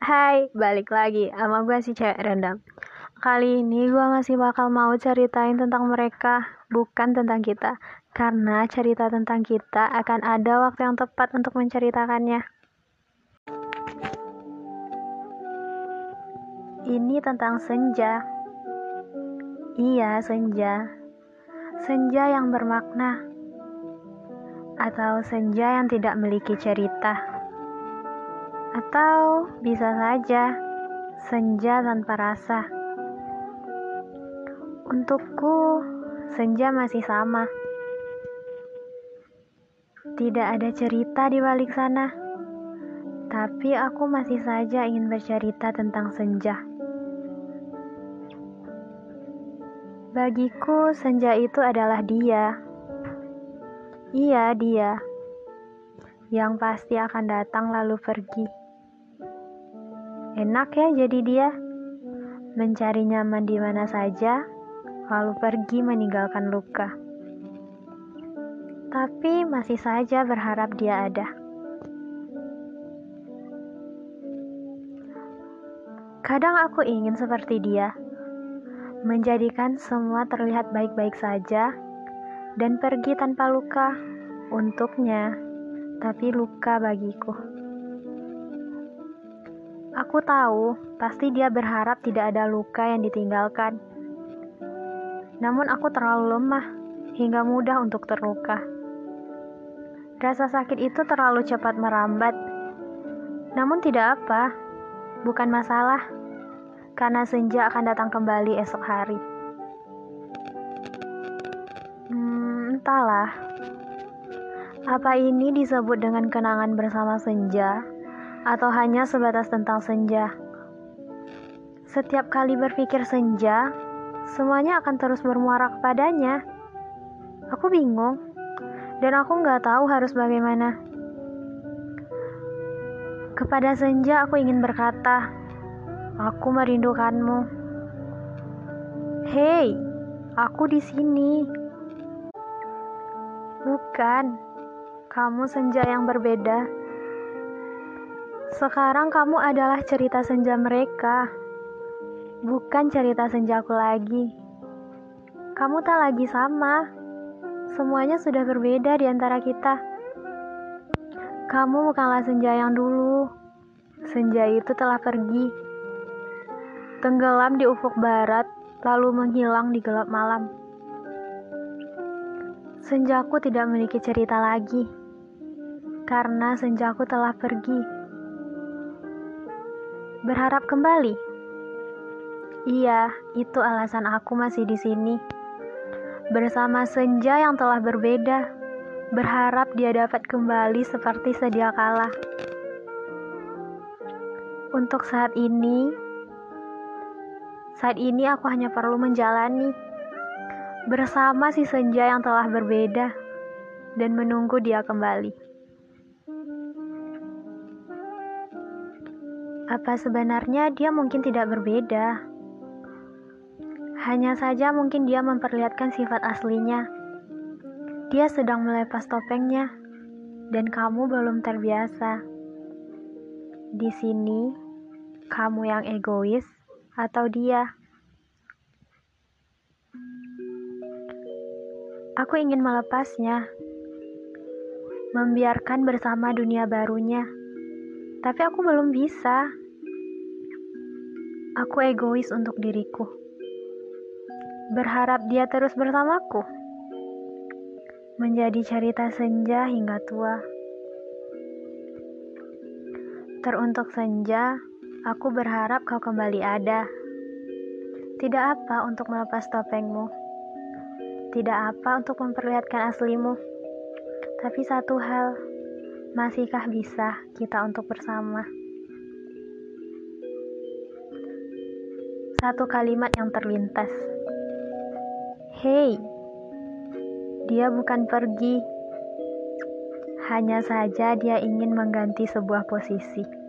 Hai, balik lagi sama gue si cewek random. Kali ini gue masih bakal mau ceritain tentang mereka, bukan tentang kita. Karena cerita tentang kita akan ada waktu yang tepat untuk menceritakannya. Ini tentang senja. Iya, senja. Senja yang bermakna. Atau senja yang tidak memiliki cerita. Atau bisa saja senja tanpa rasa. Untukku, senja masih sama. Tidak ada cerita di balik sana. Tapi aku masih saja ingin bercerita tentang senja. Bagiku, senja itu adalah dia. Iya, dia. Yang pasti akan datang lalu pergi. Enak ya jadi dia. Mencari nyaman di mana saja, lalu pergi meninggalkan luka. Tapi masih saja berharap dia ada. Kadang aku ingin seperti dia, menjadikan semua terlihat baik-baik saja dan pergi tanpa luka untuknya, tapi luka bagiku. Aku tahu, pasti dia berharap tidak ada luka yang ditinggalkan. Namun aku terlalu lemah hingga mudah untuk terluka. Rasa sakit itu terlalu cepat merambat. Namun tidak apa, bukan masalah, karena senja akan datang kembali esok hari. Hmm, entahlah. Apa ini disebut dengan kenangan bersama senja, atau hanya sebatas tentang senja? Setiap kali berpikir senja, semuanya akan terus bermuara kepadanya. Aku bingung, dan aku nggak tahu harus bagaimana. Kepada senja aku ingin berkata, aku merindukanmu. Hei, aku di sini. Bukan, kamu senja yang berbeda. Sekarang kamu adalah cerita senja mereka, bukan cerita senjaku lagi. Kamu tak lagi sama, semuanya sudah berbeda di antara kita. Kamu bukanlah senja yang dulu, senja itu telah pergi, tenggelam di ufuk barat, lalu menghilang di gelap malam. Senjaku tidak memiliki cerita lagi, karena senjaku telah pergi. Berharap kembali? Iya, itu alasan aku masih di sini. Bersama senja yang telah berbeda, berharap dia dapat kembali seperti sedia kala. Untuk saat ini, saat ini aku hanya perlu menjalani bersama si senja yang telah berbeda dan menunggu dia kembali. Apa sebenarnya dia mungkin tidak berbeda? Hanya saja mungkin dia memperlihatkan sifat aslinya. Dia sedang melepas topengnya, dan kamu belum terbiasa. Di sini, kamu yang egois atau dia? Aku ingin melepasnya, membiarkan bersama dunia barunya, tapi aku belum bisa. Aku egois untuk diriku, berharap dia terus bersamaku, menjadi cerita senja hingga tua. Teruntuk senja, aku berharap kau kembali ada. Tidak apa untuk melepas topengmu, tidak apa untuk memperlihatkan aslimu, tapi satu hal, masihkah bisa kita untuk bersama? Satu kalimat yang terlintas. Hei, dia bukan pergi, hanya saja dia ingin mengganti sebuah posisi.